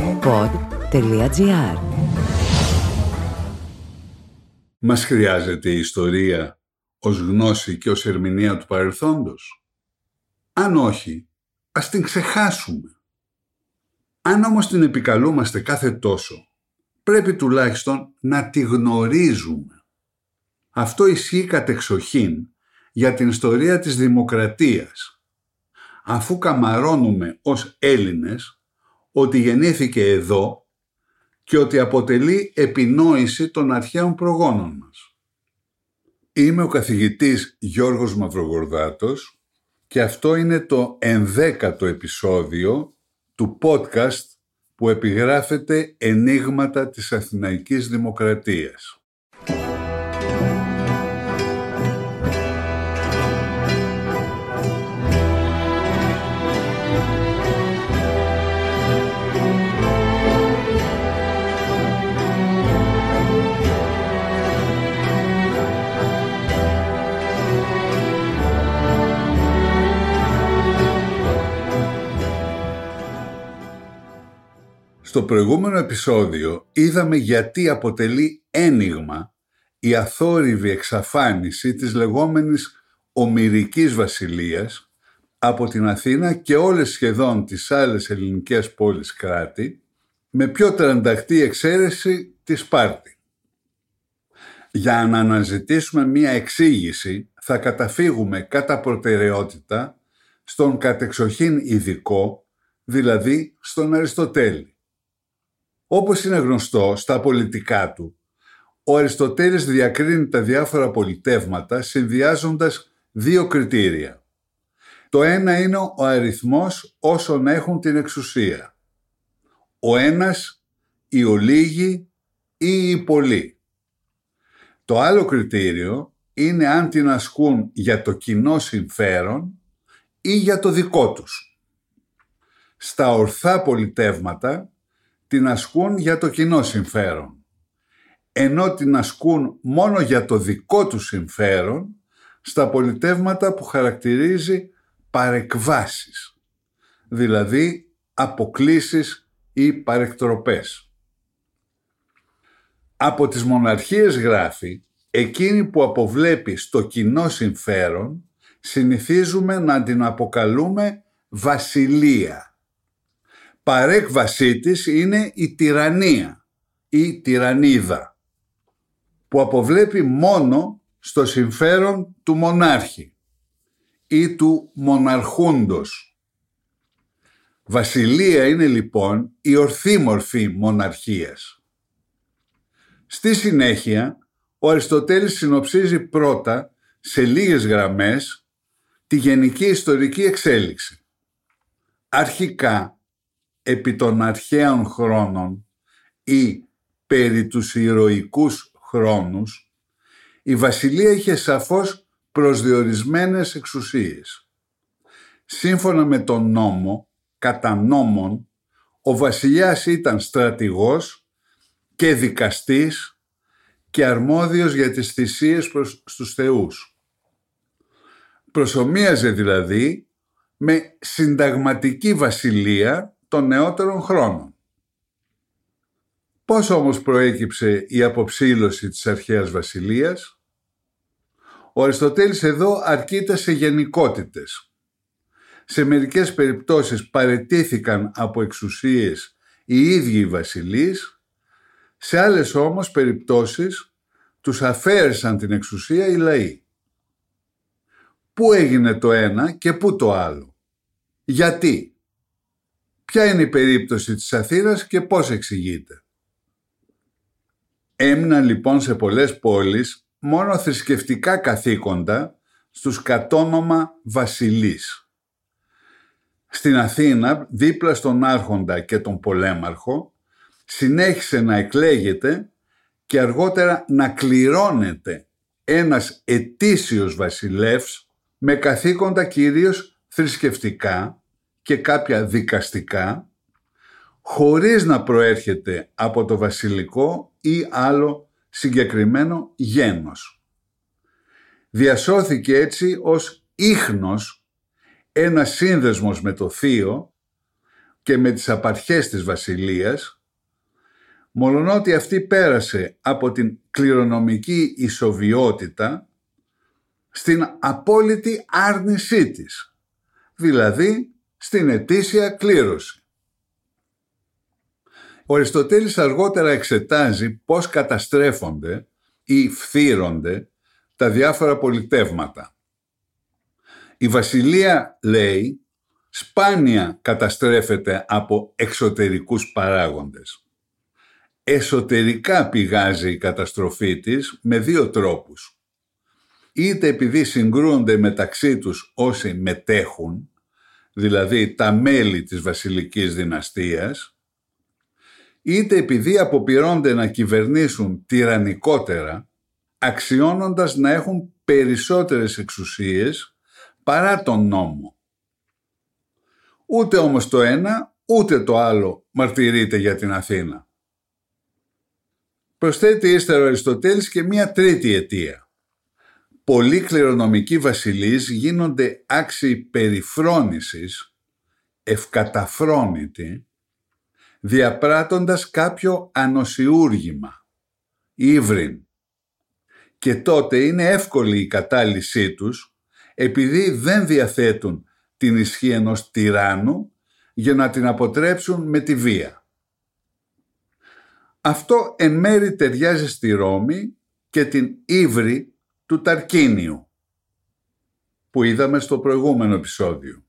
pod.gr Μας χρειάζεται η ιστορία ως γνώση και ως ερμηνεία του παρελθόντος; Αν όχι, ας την ξεχάσουμε. Αν όμως την επικαλούμαστε κάθε τόσο, πρέπει τουλάχιστον να τη γνωρίζουμε. Αυτό ισχύει κατεξοχήν για την ιστορία της δημοκρατίας. Αφού καμαρώνουμε ως Έλληνες ότι γεννήθηκε εδώ και ότι αποτελεί επινόηση των αρχαίων προγόνων μας. Είμαι ο καθηγητής Γιώργος Μαυρογορδάτος και αυτό είναι το ενδέκατο επεισόδιο του podcast που επιγράφεται «Ενίγματα της Αθηναϊκής Δημοκρατίας». Στο προηγούμενο επεισόδιο είδαμε γιατί αποτελεί ένιγμα η αθόρυβη εξαφάνιση της λεγόμενης Ομυρικής Βασιλείας από την Αθήνα και όλες σχεδόν τις άλλες ελληνικές πόλεις κράτη με πιο τρανταχτή εξαίρεση τη Σπάρτη. Για να αναζητήσουμε μία εξήγηση θα καταφύγουμε κατά προτεραιότητα στον κατεξοχήν ειδικό, δηλαδή στον Αριστοτέλη. Όπως είναι γνωστό στα πολιτικά του, ο Αριστοτέλης διακρίνει τα διάφορα πολιτεύματα συνδυάζοντας δύο κριτήρια. Το ένα είναι ο αριθμός όσων έχουν την εξουσία. Ο ένας, οι ολίγοι ή οι πολλοί. Το άλλο κριτήριο είναι αν την ασκούν για το κοινό συμφέρον ή για το δικό τους. Στα ορθά πολιτεύματα την ασκούν για το κοινό συμφέρον, ενώ την ασκούν μόνο για το δικό τους συμφέρον στα πολιτεύματα που χαρακτηρίζει παρεκβάσεις, δηλαδή αποκλίσεις ή παρεκτροπές. Από τις μοναρχίες γράφει, εκείνη που αποβλέπει στο κοινό συμφέρον, συνηθίζουμε να την αποκαλούμε βασιλεία παρέκβασή της είναι η τυραννία ή τυραννίδα που αποβλέπει μόνο στο συμφέρον του μονάρχη ή του μοναρχούντος. Βασιλεία είναι λοιπόν η ορθή μορφή μοναρχίας. Στη συνέχεια, ο Αριστοτέλης συνοψίζει πρώτα σε λίγες γραμμές τη γενική ιστορική εξέλιξη. Αρχικά, επί των αρχαίων χρόνων ή περί τους ηρωικούς χρόνους, η βασιλεία είχε σαφώς προσδιορισμένες εξουσίες. Σύμφωνα με τον νόμο, κατά νόμον, ο βασιλιάς ήταν στρατηγός και δικαστής και αρμόδιος για τις θυσίες προς στους θεούς. Προσωμίαζε δηλαδή με συνταγματική βασιλεία των νεότερων χρόνων. Πώς όμως προέκυψε η αποψήλωση της αρχαίας βασιλείας; Ο Αριστοτέλης εδώ αρκείται σε γενικότητες. Σε μερικές περιπτώσεις παρετήθηκαν από εξουσίες οι ίδιοι οι βασιλείς, σε άλλες όμως περιπτώσεις τους αφαίρεσαν την εξουσία οι λαοί. Πού έγινε το ένα και πού το άλλο; Γιατί; Ποια είναι η περίπτωση της Αθήνας και πώς εξηγείται. Έμειναν λοιπόν σε πολλές πόλεις μόνο θρησκευτικά καθήκοντα στους κατόνομα βασιλείς. Στην Αθήνα, δίπλα στον άρχοντα και τον πολέμαρχο, συνέχισε να εκλέγεται και αργότερα να κληρώνεται ένας ετήσιος βασιλεύς με καθήκοντα κυρίως θρησκευτικά και κάποια δικαστικά χωρίς να προέρχεται από το βασιλικό ή άλλο συγκεκριμένο γένος. Διασώθηκε έτσι ως ίχνος ένα σύνδεσμος με το θείο και και με τις απαρχές της βασιλείας, μολονότι αυτή πέρασε από την κληρονομική ισοβιότητα στην απόλυτη άρνησή της, δηλαδή στην ετήσια κλήρωση. Ο Αριστοτέλης αργότερα εξετάζει πώς καταστρέφονται ή φθύρονται τα διάφορα πολιτεύματα. Η βασιλεία, λέει, σπάνια καταστρέφεται από εξωτερικούς παράγοντες. Εσωτερικά πηγάζει η καταστροφή της με δύο τρόπους. Είτε επειδή συγκρούονται μεταξύ τους όσοι μετέχουν, δηλαδή τα μέλη της βασιλικής δυναστείας, είτε επειδή αποπειρώνται να κυβερνήσουν τυραννικότερα, αξιώνοντας να έχουν περισσότερες εξουσίες παρά τον νόμο. Ούτε όμως το ένα, ούτε το άλλο μαρτυρείται για την Αθήνα. Προσθέτει ύστερα ο Αριστοτέλης και μία τρίτη αιτία. Πολλοί κληρονομικοί βασιλείς γίνονται άξιοι περιφρόνησης, ευκαταφρόνητοι, διαπράττοντας κάποιο ανοσιούργημα, ύβριν. Και τότε είναι εύκολη η κατάλυσή τους, επειδή δεν διαθέτουν την ισχύ ενός τυράννου για να την αποτρέψουν με τη βία. Αυτό εν μέρη ταιριάζει στη Ρώμη και την ύβρη του Ταρκίνιου που είδαμε στο προηγούμενο επεισόδιο.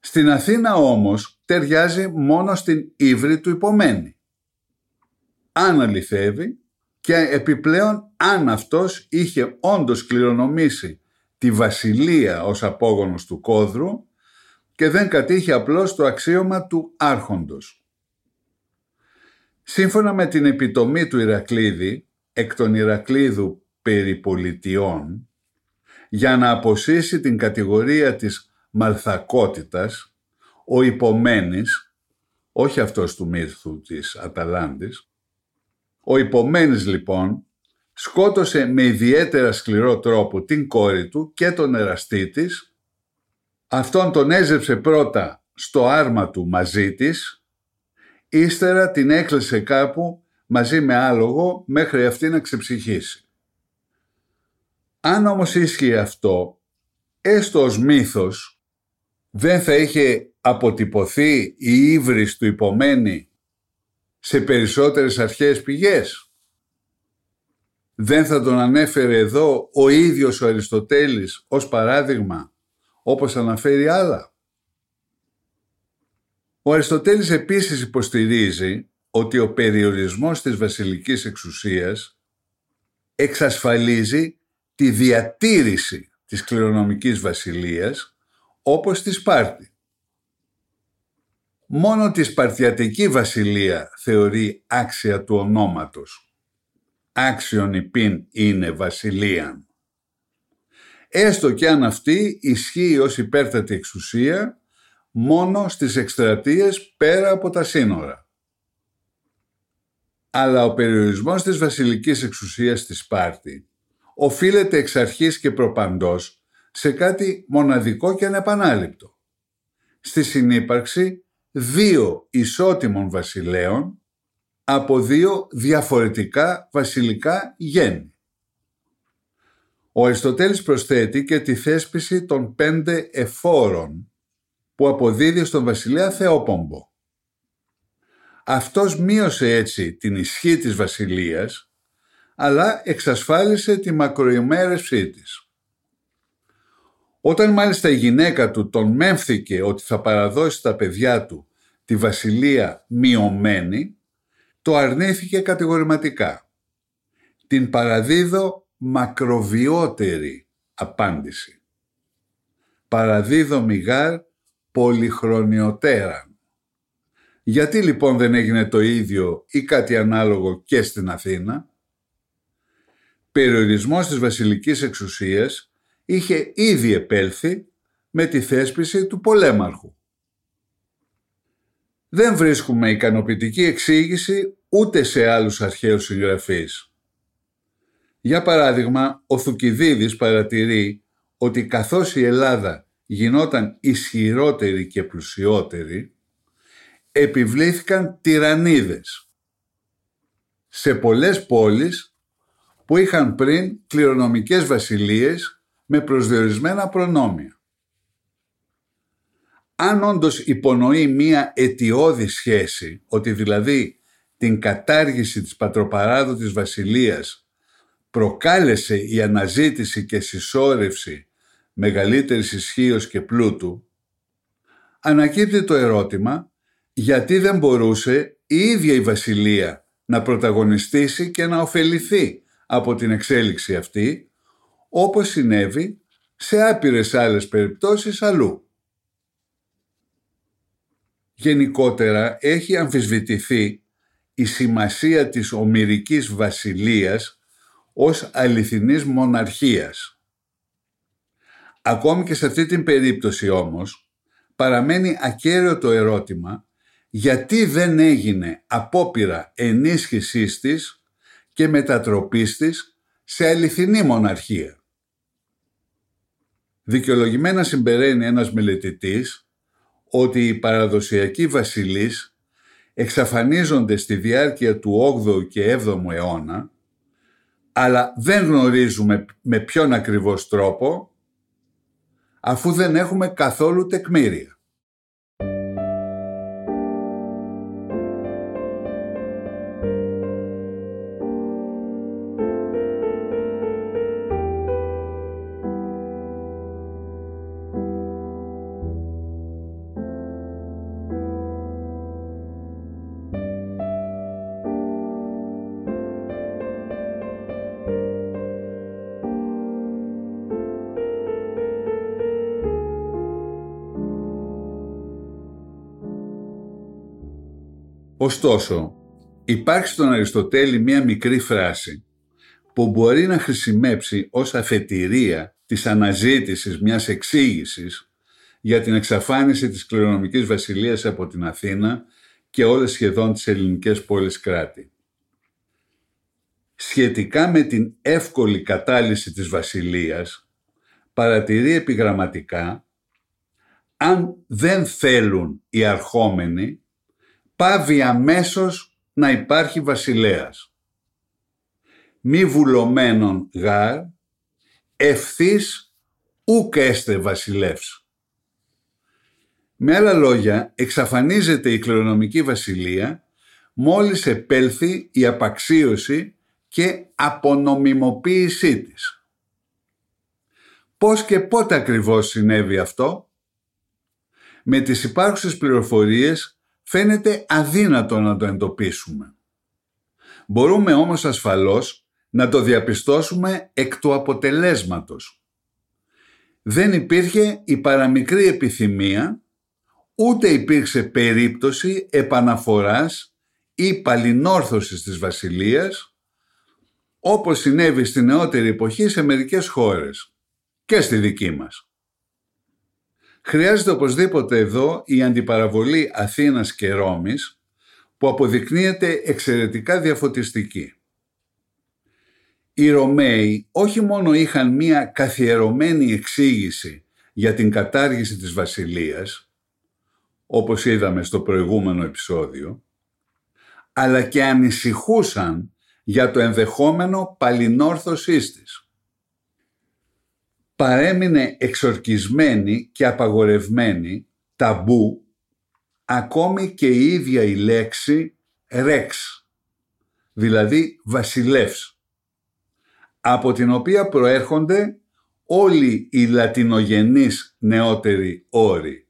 Στην Αθήνα όμως ταιριάζει μόνο στην ύβρη του υπομένη. Αν αληθεύει και επιπλέον αν αυτός είχε όντως κληρονομήσει τη βασιλεία ως απόγονος του κόδρου και δεν κατήχε απλώς το αξίωμα του άρχοντος. Σύμφωνα με την επιτομή του Ηρακλήδη, εκ των Ηρακλήδου περιπολιτιών, για να αποσύσει την κατηγορία της μαλθακότητας, ο υπομένης, όχι αυτός του μύθου της Αταλάντης, ο υπομένης λοιπόν σκότωσε με ιδιαίτερα σκληρό τρόπο την κόρη του και τον εραστή της, αυτόν τον έζεψε πρώτα στο άρμα του μαζί της, ύστερα την έκλεισε κάπου μαζί με άλογο μέχρι αυτή να ξεψυχήσει. Αν όμως ίσχυε αυτό, έστω ως μύθος, δεν θα είχε αποτυπωθεί η ύβρις του υπομένη σε περισσότερες αρχαίες πηγές; Δεν θα τον ανέφερε εδώ ο ίδιος ο Αριστοτέλης ως παράδειγμα, όπως αναφέρει άλλα; Ο Αριστοτέλης επίσης υποστηρίζει ότι ο περιορισμός της βασιλικής εξουσίας εξασφαλίζει τη διατήρηση της κληρονομικής βασιλείας όπως στη Σπάρτη. Μόνο τη Σπαρτιατική βασιλεία θεωρεί άξια του ονόματος άξιον υπήν είναι βασιλείαν. Έστω και αν αυτή ισχύει ως υπέρτατη εξουσία μόνο στις εκστρατείες πέρα από τα σύνορα. Αλλά ο περιορισμός της βασιλικής εξουσίας στη Σπάρτη οφείλεται εξ αρχής και προπαντός σε κάτι μοναδικό και ανεπανάληπτο. Στη συνύπαρξη δύο ισότιμων βασιλέων από δύο διαφορετικά βασιλικά γέννη. Ο Αριστοτέλης προσθέτει και τη θέσπιση των πέντε εφόρων που αποδίδει στον βασιλέα Θεόπομπο. Αυτός μείωσε έτσι την ισχύ της βασιλείας, αλλά εξασφάλισε τη μακροημέρευσή της. Όταν μάλιστα η γυναίκα του τον μέμφθηκε ότι θα παραδώσει στα παιδιά του τη βασιλεία μειωμένη, το αρνήθηκε κατηγορηματικά. Την παραδίδω μακροβιότερη απάντηση. Παραδίδω μιγάρ πολυχρονιωτέρα. Γιατί λοιπόν δεν έγινε το ίδιο ή κάτι ανάλογο και στην Αθήνα; Περιορισμός της βασιλικής εξουσίας είχε ήδη επέλθει με τη θέσπιση του πολέμαρχου δεν βρίσκουμε ικανοποιητική εξήγηση ούτε σε άλλους αρχαίους συγγραφείς. Για παράδειγμα, ο Θουκυδίδης παρατηρεί ότι καθώς η Ελλάδα γινόταν ισχυρότερη και πλουσιότερη, επιβλήθηκαν τυραννίδες σε πολλές πόλεις που είχαν πριν κληρονομικές βασιλείες με προσδιορισμένα προνόμια. Αν όντως υπονοεί μία αιτιώδη σχέση, ότι δηλαδή την κατάργηση της πατροπαράδοτης βασιλείας προκάλεσε η αναζήτηση και συσσόρευση μεγαλύτερης ισχύως και πλούτου, ανακύπτει το ερώτημα γιατί δεν μπορούσε η ίδια η βασιλεία να πρωταγωνιστήσει και να ωφεληθεί από την εξέλιξη αυτή, όπως συνέβη σε άπειρες άλλες περιπτώσεις αλλού. Γενικότερα έχει αμφισβητηθεί η σημασία της ομυρικής βασιλείας ως αληθινής μοναρχίας. Ακόμη και σε αυτή την περίπτωση όμως παραμένει ακέραιο το ερώτημα γιατί δεν έγινε απόπειρα ενίσχυσής της και μετατροπής της σε αληθινή μοναρχία. Δικαιολογημένα συμπεραίνει ένας μελετητής ότι οι παραδοσιακοί βασιλείς εξαφανίζονται στη διάρκεια του 8ου και 7ου αιώνα αλλά δεν γνωρίζουμε με ποιον ακριβώς τρόπο αφού δεν έχουμε καθόλου τεκμήρια. Ωστόσο, υπάρχει στον Αριστοτέλη μία μικρή φράση που μπορεί να χρησιμεύσει ως αφετηρία της αναζήτησης μιας εξήγησης για την εξαφάνιση της κληρονομικής βασιλείας από την Αθήνα και όλες σχεδόν τις ελληνικές πόλεις κράτη. Σχετικά με την εύκολη κατάλυση της βασιλείας, παρατηρεί επιγραμματικά αν δεν θέλουν οι αρχόμενοι πάβει αμέσως να υπάρχει βασιλέας. Μη βουλωμένον γάρ, ευθύς ούκ έστε βασιλεύς. Με άλλα λόγια, εξαφανίζεται η κληρονομική βασιλεία μόλις επέλθει η απαξίωση και απονομιμοποίησή της. Πώς και πότε ακριβώς συνέβη αυτό; Με τις υπάρχουσες πληροφορίες φαίνεται αδύνατο να το εντοπίσουμε. Μπορούμε όμως ασφαλώς να το διαπιστώσουμε εκ του αποτελέσματος. Δεν υπήρχε η παραμικρή επιθυμία, ούτε υπήρξε περίπτωση επαναφοράς ή παλινόρθωσης της βασιλείας, όπως συνέβη στη νεότερη εποχή σε μερικές χώρες και στη δική μας. Χρειάζεται οπωσδήποτε εδώ η αντιπαραβολή Αθήνας και Ρώμης που αποδεικνύεται εξαιρετικά διαφωτιστική. Οι Ρωμαίοι όχι μόνο είχαν μία καθιερωμένη εξήγηση για την κατάργηση της βασιλείας, όπως είδαμε στο προηγούμενο επεισόδιο, αλλά και ανησυχούσαν για το ενδεχόμενο παλινόρθωσής της παρέμεινε εξορκισμένη και απαγορευμένη ταμπού ακόμη και η ίδια η λέξη ρεξ, δηλαδή βασιλεύς, από την οποία προέρχονται όλοι οι λατινογενείς νεότεροι όροι.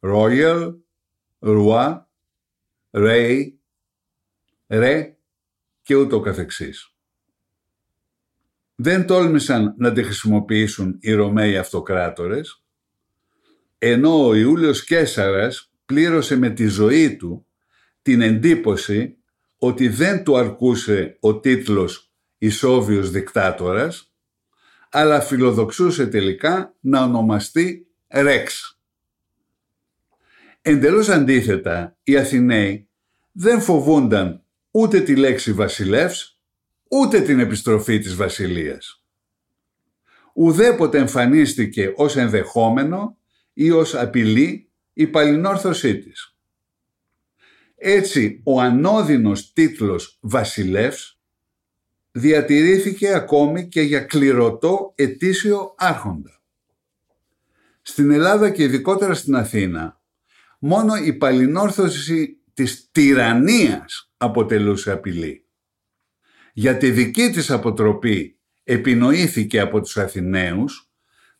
Royal, Roi, Rey, Re και ούτω καθεξής δεν τόλμησαν να τη χρησιμοποιήσουν οι Ρωμαίοι αυτοκράτορες, ενώ ο Ιούλιος Κέσαρας πλήρωσε με τη ζωή του την εντύπωση ότι δεν του αρκούσε ο τίτλος Ισόβιος Δικτάτορας, αλλά φιλοδοξούσε τελικά να ονομαστεί Ρεξ. Εντελώς αντίθετα, οι Αθηναίοι δεν φοβούνταν ούτε τη λέξη βασιλεύς, ούτε την επιστροφή της βασιλείας. Ουδέποτε εμφανίστηκε ως ενδεχόμενο ή ως απειλή η παλινόρθωσή της. Έτσι, ο ανώδυνος τίτλος βασιλεύς διατηρήθηκε ακόμη και για κληρωτό ετήσιο άρχοντα. Στην Ελλάδα και ειδικότερα στην Αθήνα, μόνο η παλινόρθωση της τυραννίας αποτελούσε απειλή. Για τη δική της αποτροπή επινοήθηκε από τους Αθηναίους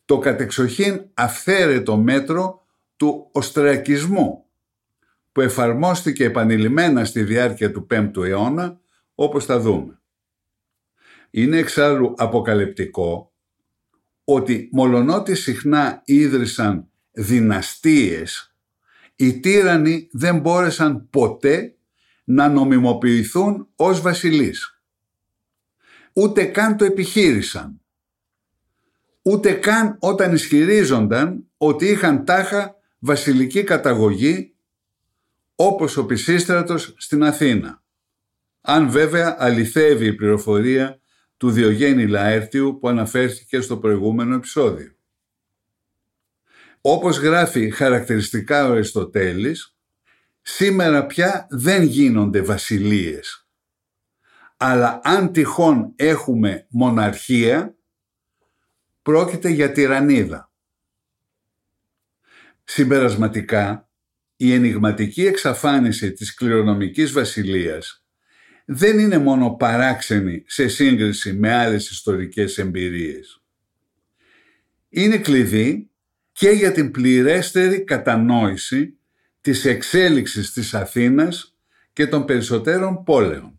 το κατεξοχήν αυθαίρετο μέτρο του οστρακισμού που εφαρμόστηκε επανειλημμένα στη διάρκεια του 5ου αιώνα όπως θα δούμε. Είναι εξάλλου αποκαλυπτικό ότι μολονότι συχνά ίδρυσαν δυναστείες, οι τύρανοι δεν μπόρεσαν ποτέ να νομιμοποιηθούν ως βασιλείς. Ούτε καν το επιχείρησαν. Ούτε καν όταν ισχυρίζονταν ότι είχαν τάχα βασιλική καταγωγή όπως ο Πισίστρατος στην Αθήνα. Αν βέβαια αληθεύει η πληροφορία του Διογέννη Λαέρτιου που αναφέρθηκε στο προηγούμενο επεισόδιο. Όπως γράφει χαρακτηριστικά ο Αριστοτέλης, σήμερα πια δεν γίνονται βασιλείες. Αλλά αν τυχόν έχουμε μοναρχία, πρόκειται για τυραννίδα. Συμπερασματικά, η ενηγματική εξαφάνιση της κληρονομικής βασιλείας δεν είναι μόνο παράξενη σε σύγκριση με άλλες ιστορικές εμπειρίες. Είναι κλειδί και για την πληρέστερη κατανόηση της εξέλιξης της Αθήνας και των περισσότερων πόλεων.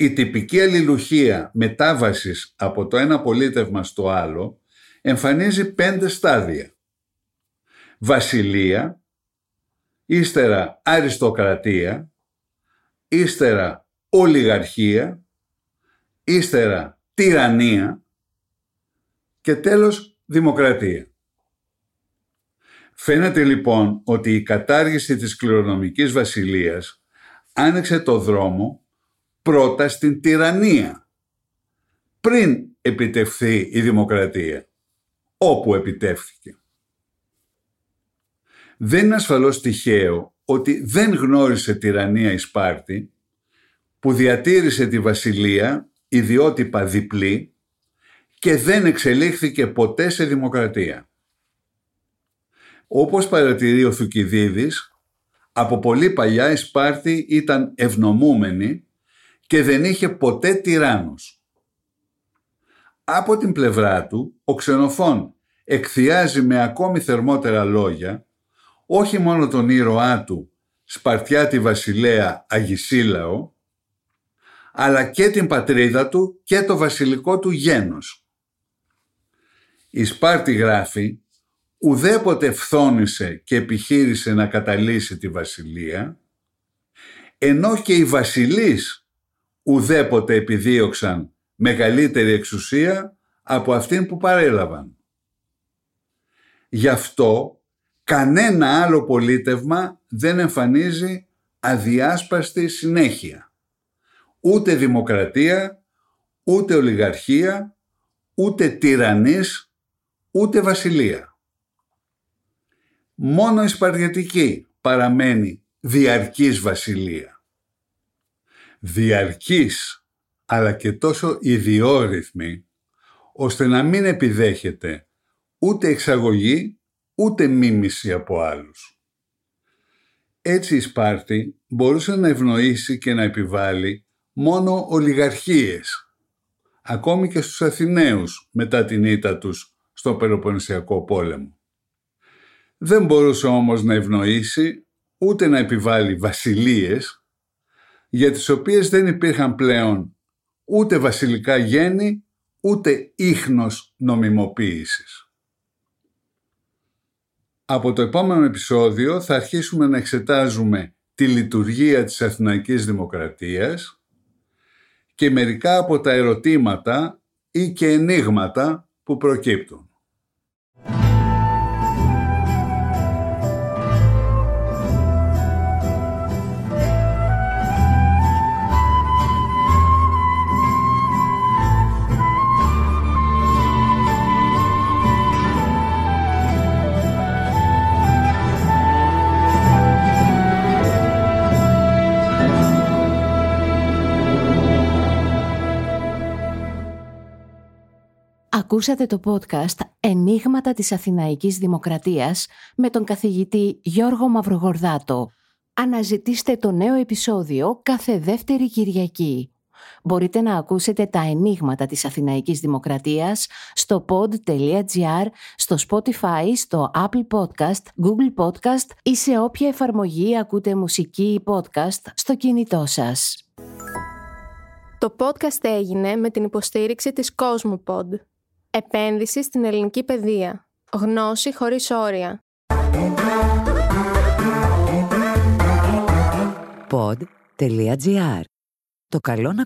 Η τυπική αλληλουχία μετάβασης από το ένα πολίτευμα στο άλλο εμφανίζει πέντε στάδια. Βασιλεία, ύστερα αριστοκρατία, ύστερα ολιγαρχία, ύστερα τυραννία και τέλος δημοκρατία. Φαίνεται λοιπόν ότι η κατάργηση της κληρονομικής βασιλείας άνοιξε το δρόμο πρώτα στην τυραννία πριν επιτευχθεί η δημοκρατία, όπου επιτεύχθηκε. Δεν είναι ασφαλώς τυχαίο ότι δεν γνώρισε τυραννία η Σπάρτη που διατήρησε τη βασιλεία ιδιότυπα διπλή και δεν εξελίχθηκε ποτέ σε δημοκρατία. Όπως παρατηρεί ο Θουκυδίδης, από πολύ παλιά η Σπάρτη ήταν ευνομούμενη και δεν είχε ποτέ τυράννους. Από την πλευρά του, ο Ξενοφών εκθιάζει με ακόμη θερμότερα λόγια όχι μόνο τον ήρωά του Σπαρτιάτη Βασιλέα Αγισίλαο, αλλά και την πατρίδα του και το βασιλικό του γένος. Η Σπάρτη γράφει ουδέποτε φθόνησε και επιχείρησε να καταλύσει τη βασιλεία, ενώ και οι βασιλείς ουδέποτε επιδίωξαν μεγαλύτερη εξουσία από αυτήν που παρέλαβαν. Γι' αυτό κανένα άλλο πολίτευμα δεν εμφανίζει αδιάσπαστη συνέχεια. Ούτε δημοκρατία, ούτε ολιγαρχία, ούτε τυραννής, ούτε βασιλεία. Μόνο η Σπαριατική παραμένει διαρκής βασιλεία. Διαρκής, αλλά και τόσο ιδιόρυθμη, ώστε να μην επιδέχεται ούτε εξαγωγή, ούτε μίμηση από άλλους. Έτσι η Σπάρτη μπορούσε να ευνοήσει και να επιβάλλει μόνο ολιγαρχίες, ακόμη και στους Αθηναίους μετά την ήττα τους στο Πελοποννησιακό πόλεμο. Δεν μπορούσε όμως να ευνοήσει ούτε να επιβάλλει βασιλείες, για τις οποίες δεν υπήρχαν πλέον ούτε βασιλικά γέννη, ούτε ίχνος νομιμοποίησης. Από το επόμενο επεισόδιο θα αρχίσουμε να εξετάζουμε τη λειτουργία της Αθηναϊκής Δημοκρατίας και μερικά από τα ερωτήματα ή και ενίγματα που προκύπτουν. Ακούσατε το podcast «Ενίγματα της Αθηναϊκής Δημοκρατίας» με τον καθηγητή Γιώργο Μαυρογορδάτο. Αναζητήστε το νέο επεισόδιο κάθε δεύτερη Κυριακή. Μπορείτε να ακούσετε τα ενίγματα της Αθηναϊκής Δημοκρατίας στο pod.gr, στο Spotify, στο Apple Podcast, Google Podcast ή σε όποια εφαρμογή ακούτε μουσική ή podcast στο κινητό σας. Το podcast έγινε με την υποστήριξη της Cosmopod. Επένδυση στην ελληνική παιδεία. Γνώση χωρίς όρια. Pod.gr. Το καλό να